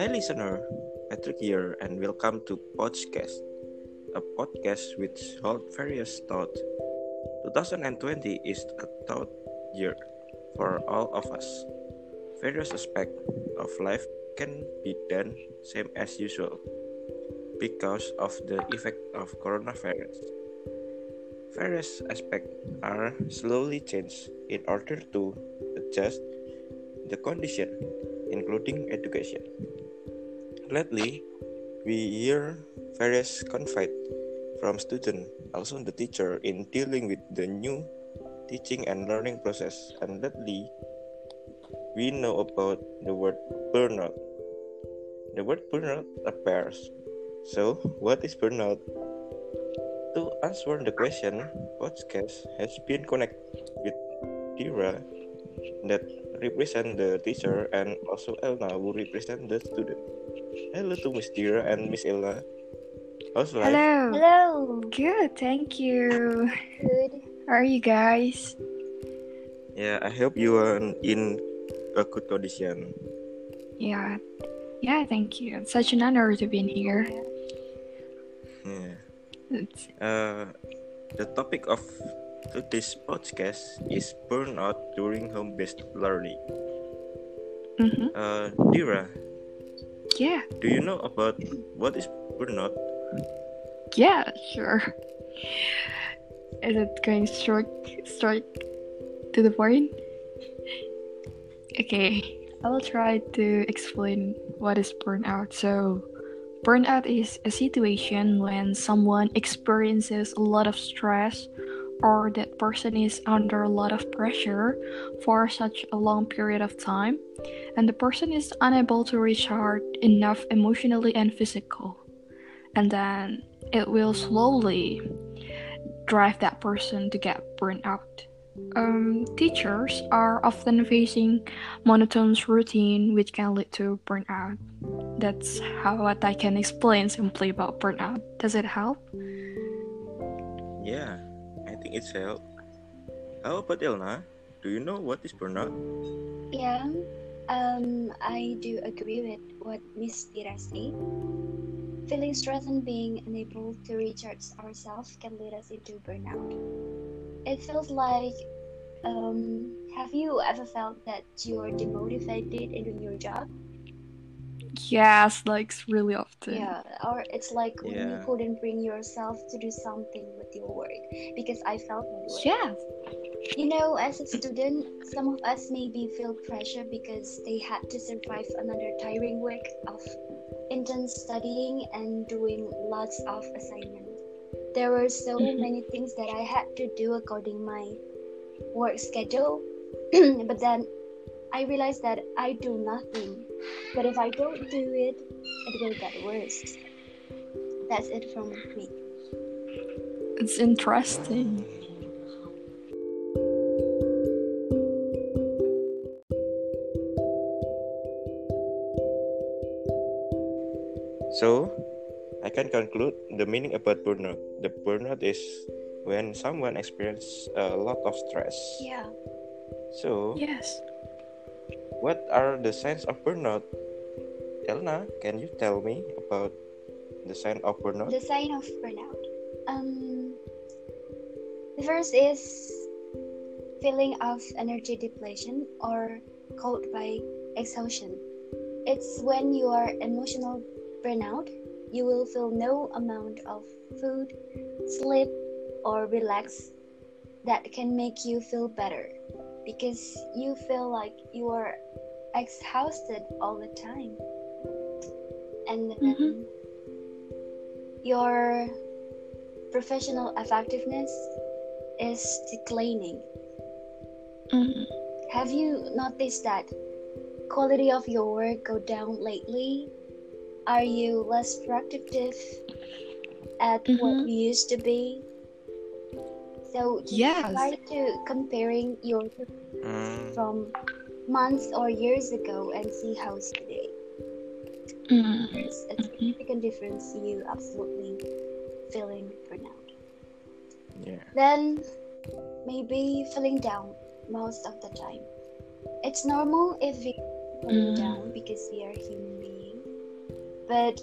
Hi, listener. Patrick here, and welcome to Podcast, a podcast which holds various thoughts. 2020 is a thought year for all of us. Various aspects of life can be done same as usual because of the effect of coronavirus. Various aspects are slowly changed in order to adjust the condition, including education. Lately, we hear various conflict from students, also the teacher, in dealing with the new teaching and learning process. And lately, we know about the word burnout. The word burnout appears. So, what is burnout? To answer the question, podcast has been connected with Dira that represent the teacher and also Elna who represent the student. Hello to Miss Dira and Miss Elna. How's life? Hello. Hello. Good, thank you. Good. How are you guys? Yeah, I hope you are in a good condition. Yeah. Yeah, thank you. It's such an honor to be in here. Yeah. It's, Uh, the topic of today's podcast is burnout during home-based learning. mhm. Uh, Dira, Yeah. do you know about what is burnout? Yeah, sure. Is it going straight straight to the point? Okay, I will try to explain what is burnout. So, burnout is a situation when someone experiences a lot of stress or that person is under a lot of pressure for such a long period of time and the person is unable to recharge enough emotionally and physical and then it will slowly drive that person to get burned out. Um, teachers are often facing monotonous routine which can lead to burnout. That's how what I can explain simply about burnout. Does it help? Yeah, I think it's help. How about Elna? Do you know what is burnout? Yeah. Um, I do agree with what Miss Dira said. Feeling stressed and being unable to recharge ourselves can lead us into burnout. It feels like, um, have you ever felt that you're demotivated in your job? Yes, like really often. Yeah, or it's like when you couldn't bring yourself to do something with your work because I felt that way. Yes. You know, as a student, some of us maybe feel pressure because they had to survive another tiring week of intense studying and doing lots of assignments. There were so Mhm. many things that I had to do according my work schedule, but then I realized that I do nothing. But if I don't do it, it will get worse. That's it from me. It's interesting. So, I can conclude the meaning about burnout. The burnout is when someone experiences a lot of stress. Yeah. So, Yes. What are the signs of burnout? Elna, can you tell me about the sign of burnout? The sign of burnout. Um, the first is feeling of energy depletion or called by exhaustion. It's when you are emotional burnout, you will feel no amount of food, sleep, or relax that can make you feel better because you feel like you are exhausted all the time. And Mhm. your professional effectiveness is declining. Mhm. Have you noticed that quality of your work go down lately? Are you less productive at what Mhm. you used to be? So just Yes. try to comparing your Mm, from months or years ago and see how's today. Mhm. It's a Mhm. significant difference. You absolutely feeling burnout. yeah. Then maybe feeling down most of the time. It's normal if we feeling Mm. down because we are human beings. but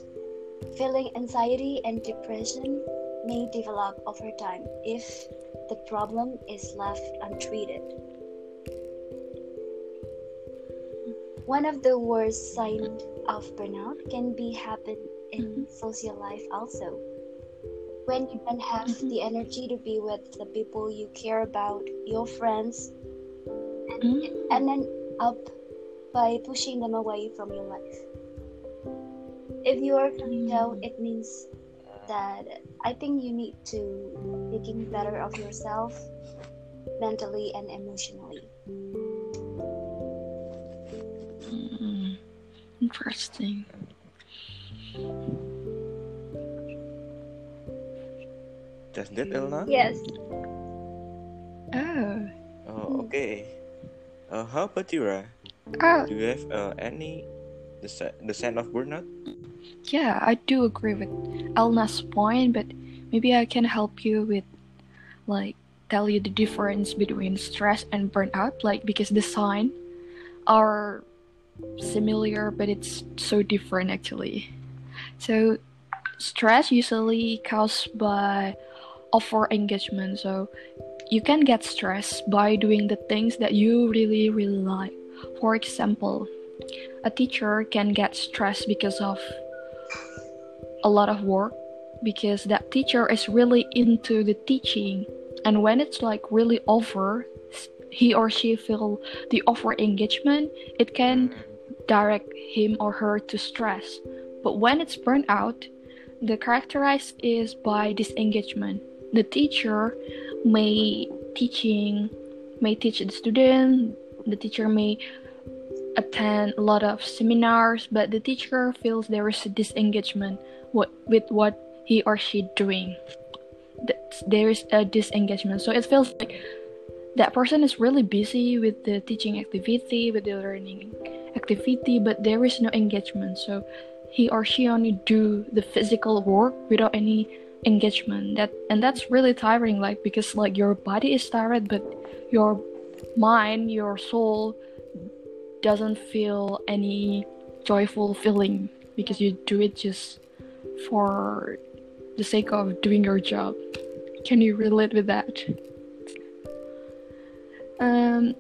feeling anxiety and depression may develop over time if the problem is left untreated. One of the worst signs of burnout can be happen in social life also. When you don't have the energy to be with the people you care about, your friends, and, Mm. and then up by pushing them away from your life. If you are feeling down, it means that I think you need to taking better of yourself mentally and emotionally. Mm, interesting. Just that, Elna? Yes. Oh. Oh, okay. Uh, how about you, Ra? Oh, Do you have uh, any the sa- the sign of burnout? Yeah, I do agree with Elna's point, but maybe I can help you with, like, tell you the difference between stress and burnout, like, because the sign are similar, but it's so different actually. So, stress usually caused by over engagement. So, you can get stressed by doing the things that you really, really like. For example, a teacher can get stressed because of a lot of work because that teacher is really into the teaching. And when it's like really over he or she feel the over engagement it can direct him or her to stress. But when it's burnt out the characterized is by disengagement. The teacher may teaching may teach the student the teacher may attend a lot of seminars but the teacher feels there is a disengagement what with what he or she doing. There is a disengagement. So it feels like that person is really busy with the teaching activity with the learning activity but there is no engagement. So he or she only do the physical work without any engagement. That and that's really tiring like because like your body is tired but your mind your soul doesn't feel any joyful feeling because you do it just for the sake of doing your job. Can you relate with that? Um,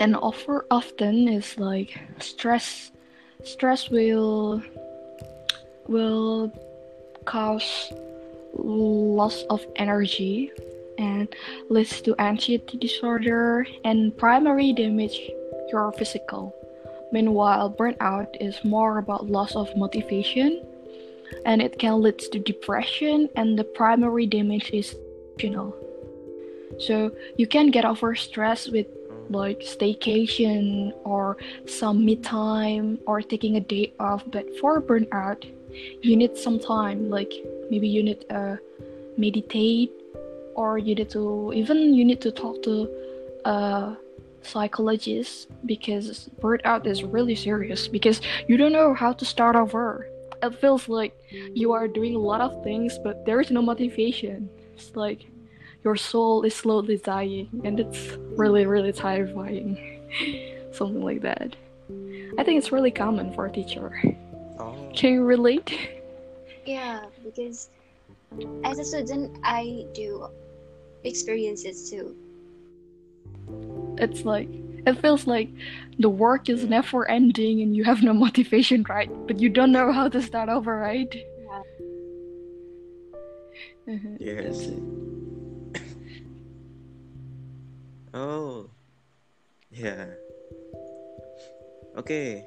and offer often is like stress. Stress will will cause loss of energy and leads to anxiety disorder and primary damage your physical. Meanwhile, burnout is more about loss of motivation and it can lead to depression and the primary damage is emotional. So you can get over stress with like staycation or some me time or taking a day off but for burnout you need some time like maybe you need to uh, meditate or you need to even you need to talk to a psychologist because burnout is really serious because you don't know how to start over it feels like you are doing a lot of things but there is no motivation. It's like your soul is slowly dying and it's really really terrifying. Something like that. I think it's really common for a teacher. Oh, can you relate? Yeah, because as a student, I do experience it too. It's like it feels like the work is never ending and you have no motivation right but you don't know how to start over right Yeah. Mhm. yes. oh, yeah. Okay,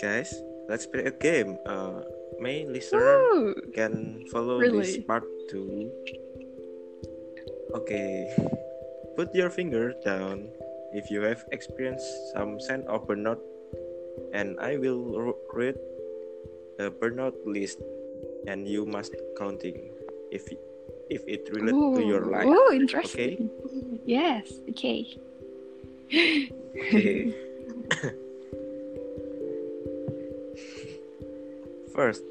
guys, let's play a game. Uh, may listener can follow this part two. Okay, put your finger down if you have experienced some sign of burnout, and I will read the burnout list, and you must counting if if it relate to your life. Oh, interesting. Okay? Yes, okay. Okay. First,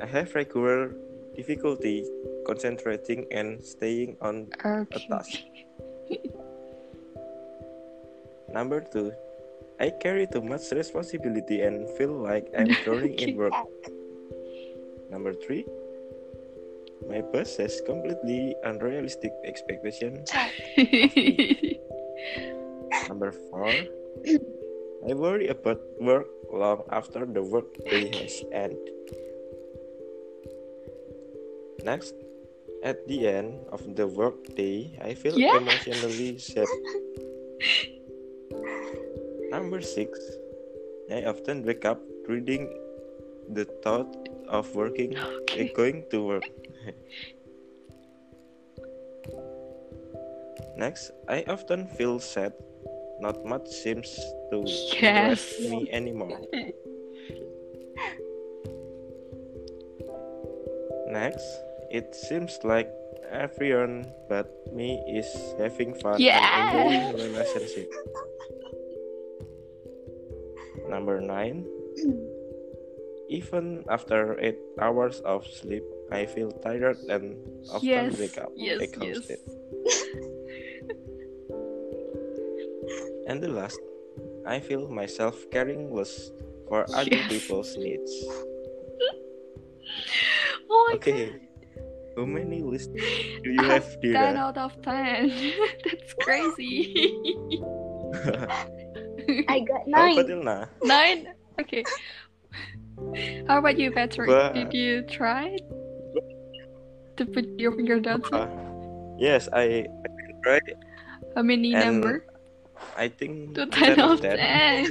I have regular difficulty concentrating and staying on okay. task. Number two, I carry too much responsibility and feel like I'm drowning in work. Number three, my boss has completely unrealistic expectations. Number four, I worry about work long after the work day has ended. Next, at the end of the work day, I feel Yeah. emotionally sad. Number six, I often wake up reading the thought of working, Okay. Eh, going to work. Next, I often feel sad. Not much seems to Yes. me anymore. Next, it seems like everyone but me is having fun Yeah. and enjoying relationship. Number nine, even after eight hours of sleep, I feel tired and often yes. wake up Yes. Yes. exhausted. And the last, I feel myself caring less for other Yes. people's needs. Oh Okay, how many lists do you god. have, Ten Dira? out of ten. That's crazy. I got How nine. about Elna? Nine. Okay. How about you, Patrick? But- Did you try to put your finger down? to Uh, yes, I, I can try. How many and- number? I think To 10 ten out of 10. ten.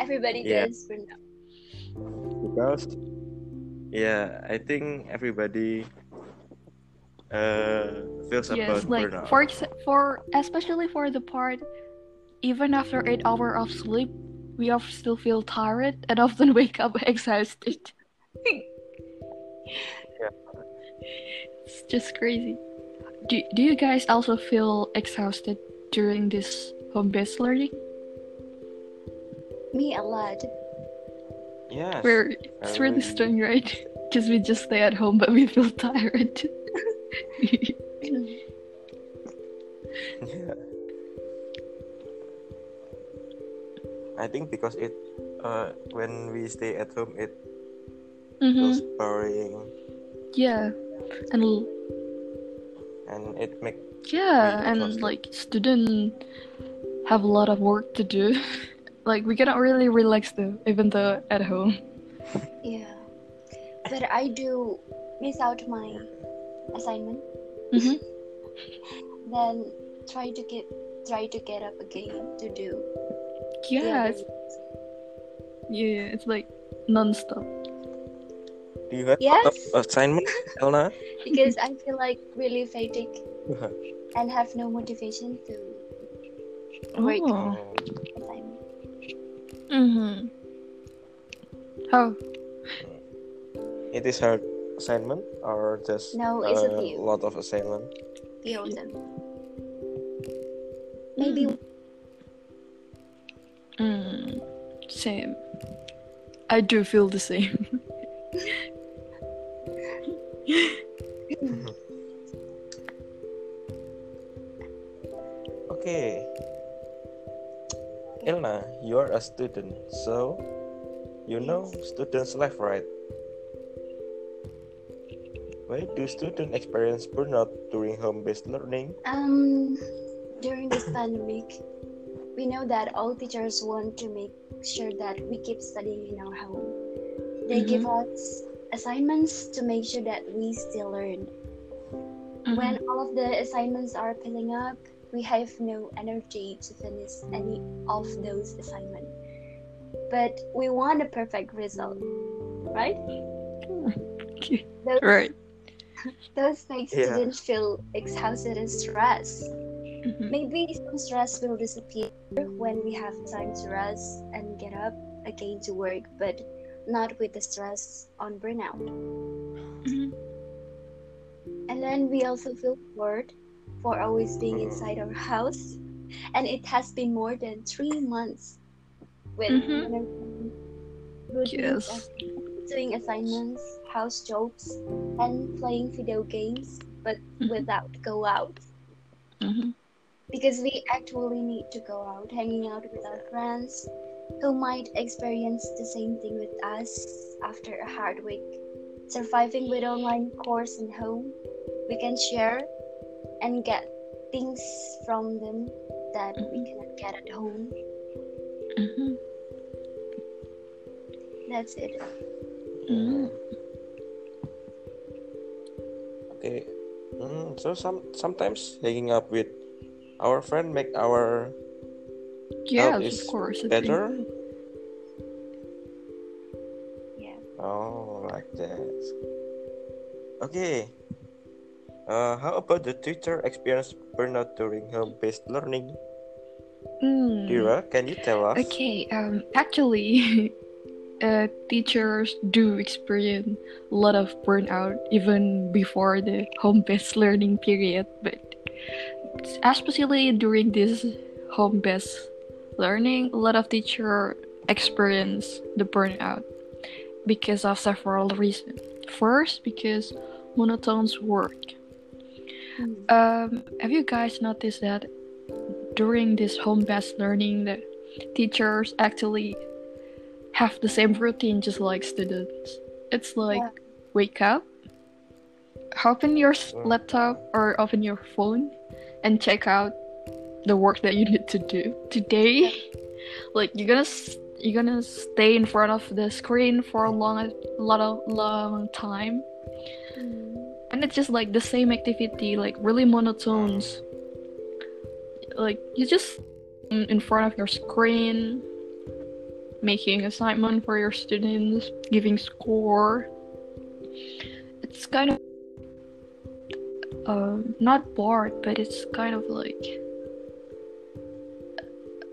Everybody Yeah. does for now. because yeah i think everybody uh feels yes, about like burnout for ex- for especially for the part, even after eight hours of sleep, we of still feel tired and often wake up exhausted. yeah. It's just crazy. Do, do you guys also feel exhausted during this home based learning? Me a lot. Yes Where it's really strange, right? Because we just stay at home, but we feel tired. yeah i think because it uh when we stay at home it hmm feels boring Yeah, and l- and it make yeah, and like student have a lot of work to do. like we cannot really relax though, even though at home. Yeah. But I do miss out my assignment. Mhm. Then try to get try to get up again to do. the Yeah, it's, yeah, it's like non-stop. do you have Yes. assignment elna because I feel like really fatigued and have no motivation to Work. Oh. Assignment. Mm-hmm. How? it is her assignment or just No, it's a a few. lot of assignment Few of them. Maybe Mm, same. I do feel the same. Elna, you are a student, so you know students' life, right? Why do students experience burnout during home-based learning? um during this pandemic, we know that all teachers want to make sure that we keep studying in our home. They give us assignments to make sure that we still learn. When all of the assignments are piling up, we have no energy to finish any of those assignments. But we want a perfect result, right? Those, Right. those make Yeah. students feel exhausted and stressed. Mhm. Maybe some stress will disappear when we have time to rest and get up again to work, but not with the stress on burnout. Mhm. And then we also feel bored for always being Mhm. inside our house. And it has been more than three months with Mhm. you know, routines Yes. doing assignments, house jobs, and playing video games, but Mhm. without go out. Mhm. because we actually need to go out, hanging out with our friends who might experience the same thing with us after a hard week. Surviving with online course and home, we can share and get things from them that we cannot get at home. Mhm. That's it. Mm. Okay. Mm, so some sometimes hanging up with our friend make our Yes, is of course. Better. Yeah. Oh, like that. Okay. Uh, how about the teacher experience burnout during home-based learning? Mm. Dira, can you tell us? Okay, um, actually, uh, teachers do experience a lot of burnout even before the home-based learning period, but especially during this home-based learning, a lot of teachers experience the burnout because of several reasons. First, because monotonous work. Mm. Um, have you guys noticed that during this home-based learning, the teachers actually have the same routine just like students? It's like Yeah. wake up, open your Mm. laptop or open your phone, and check out the work that you need to do today. Like you're gonna you're gonna stay in front of the screen for a long, a lot of long time. And it's just like the same activity like really monotones like you just in front of your screen making assignment for your students giving score. It's kind of um not bored but it's kind of like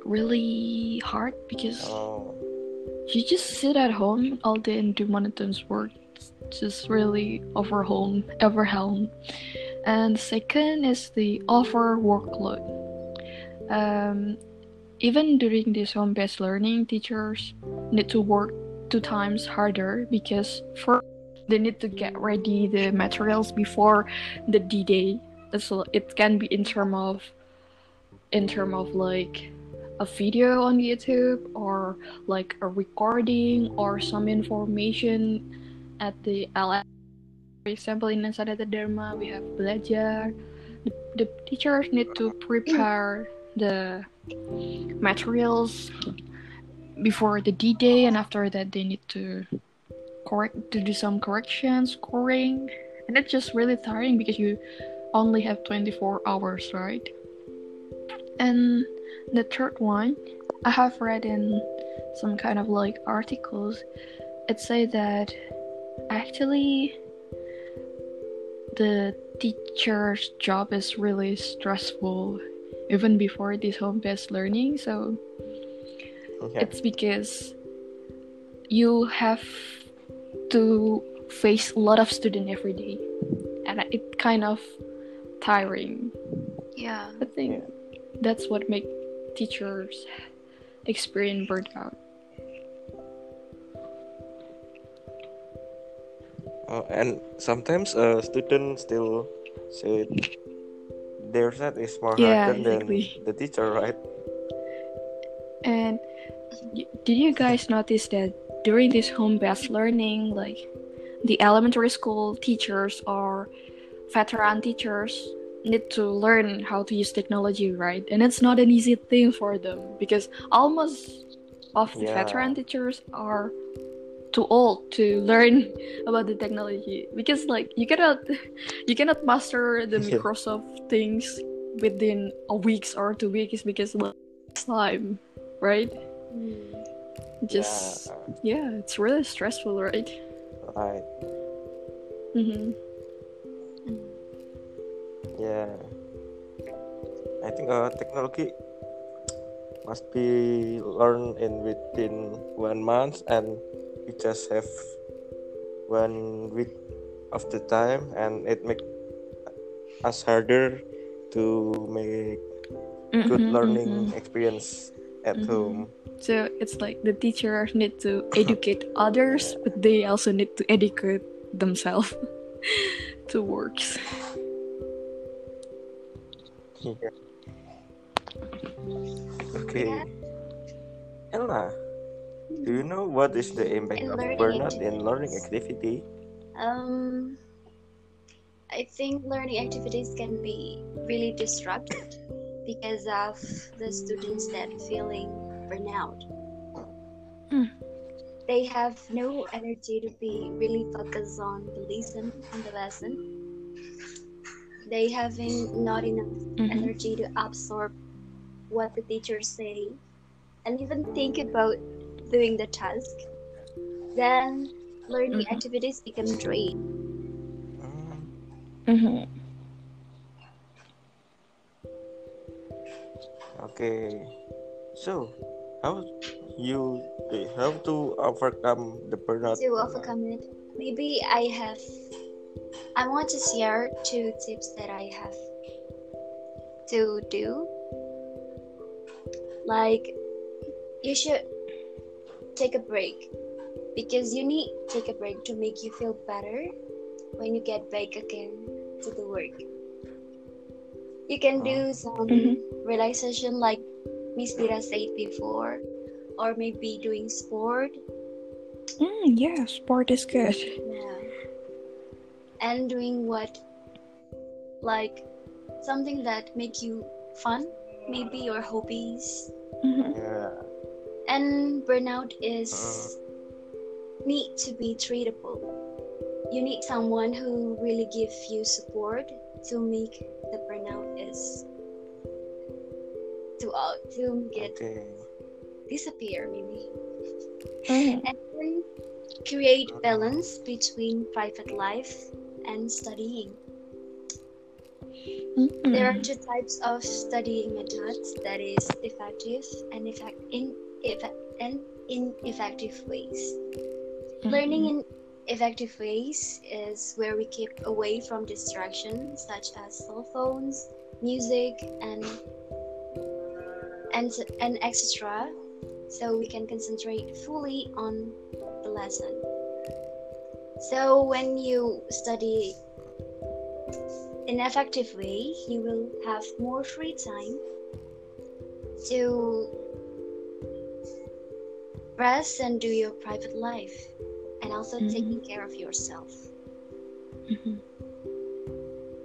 really hard because Oh, you just sit at home all day and do monotonous work. Just really overwhelm, overwhelm. And second is the over workload. Um, even during this home-based learning, teachers need to work two times harder because first they need to get ready the materials before the D-Day. So it can be in term of in term of like a video on YouTube or like a recording or some information at the LS. For example, in Sanata Dharma, we have belajar. The, the teachers need to prepare the materials before the D-Day, and after that, they need to correct to do some corrections, scoring, and it's just really tiring because you only have 24 hours, right? And the third one, I have read in some kind of like articles, it say that actually the teacher's job is really stressful even before this home-based learning. So okay. it's because you have to face a lot of student every day, and it kind of tiring. Yeah. I think that's what make teachers experience burnout. Oh, and sometimes a student still say their set is more Yeah, harder than the teacher, right? And did you guys notice that during this home-based learning, like the elementary school teachers or veteran teachers need to learn how to use technology, right? And it's not an easy thing for them because almost of the Yeah. veteran teachers are too old to learn about the technology because like you cannot you cannot master the Yeah. Microsoft things within a weeks or two weeks because like, it's time, right? Mm. Just yeah, it's really stressful, right? Right. Mm-hmm. Mm. Yeah. I think uh, technology must be learned in within one month, and we just have one week of the time, and it make us harder to make good Mhm, learning mhm. experience at Mhm. home. So it's like the teachers need to educate others, but they also need to educate themselves to works. Yeah. Okay. Yeah. Elna, do you know what is the impact In of learning burnout in learning activity? Um, I think learning activities can be really disrupted because of the students that feeling burnout. Hmm. They have no energy to be really focused on the lesson on the lesson. They having not enough Mhm. energy to absorb what the teachers say and even think about doing the task. Then learning Mhm. activities become drain. Mm, Mhm. okay. So, how you how to overcome the burnout? to overcome it maybe i have i want to share two tips that i have to do like you should take a break because you need to take a break to make you feel better when you get back again to the work you can do some Mhm. relaxation like miss dira said before or maybe doing sport Mm, yeah, sport is good. Yeah. And doing what like something that make you fun, maybe your hobbies. Mhm. Yeah. And burnout is Uh. need to be treatable. You need someone who really give you support to make the burnout is to uh, to get Okay. disappear maybe. Mhm. and then create balance between private life and studying. Mhm. There are two types of studying methods that is effective and effect in and ineffective ways. Mhm. Learning in effective ways is where we keep away from distractions such as cell phones, music, and and and etc. So we can concentrate fully on the lesson. So when you study in effective way, you will have more free time to rest and do your private life and also Mhm. taking care of yourself. Mhm.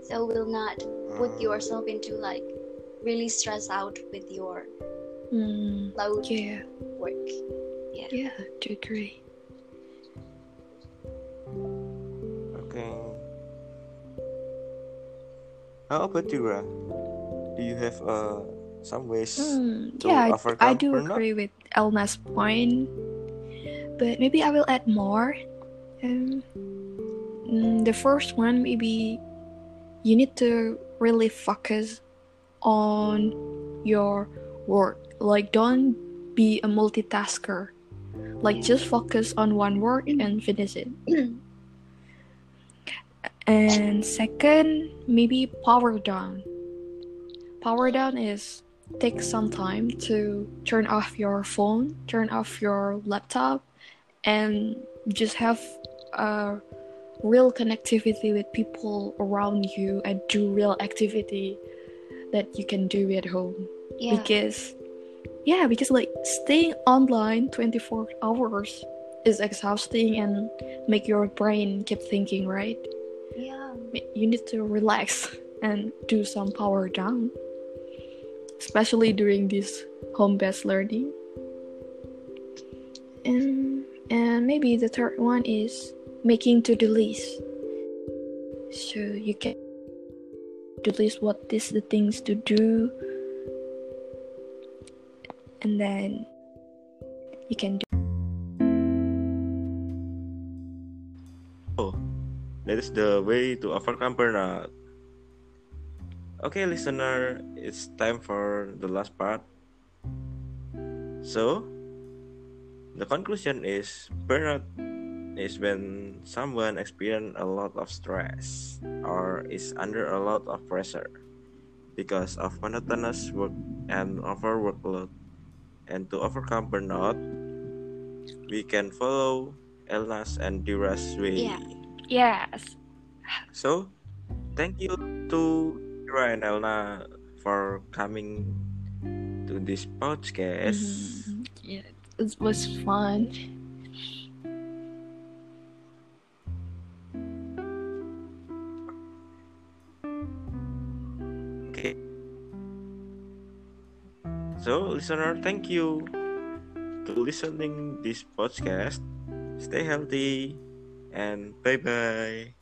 So will not put Mm, yourself into like really stress out with your Mm, load yeah, work. yeah, to agree. Okay. How about you, Ra? Do you have uh some ways? Mm, to yeah, I, I do agree with Elna's point, but maybe I will add more. Um, mm, the first one, maybe you need to really focus on your work. Like, don't be a multitasker. Like, just focus on one work and finish it. And second, maybe power down. Power down is take some time to turn off your phone, turn off your laptop, and just have a real connectivity with people around you and do real activity that you can do at home. Yeah. Because, yeah, because like staying online 24 hours is exhausting and make your brain keep thinking, right? yeah. you need to relax and do some power down especially during this home-based learning and and maybe the third one is making to-do list so you can to list what is the things to do and then you can do oh That is the way to overcome burnout. Uh, Okay, listener, it's time for the last part. So, the conclusion is burnout is when someone experience a lot of stress or is under a lot of pressure because of monotonous work and overworkload. And to overcome burnout, we can follow Elna's and Dira's way. Yeah. yes So, thank you to And Elna for coming to this podcast. Mhm. Yeah, it was fun. Okay. So, listener, thank you to listening this podcast. Stay healthy and bye bye.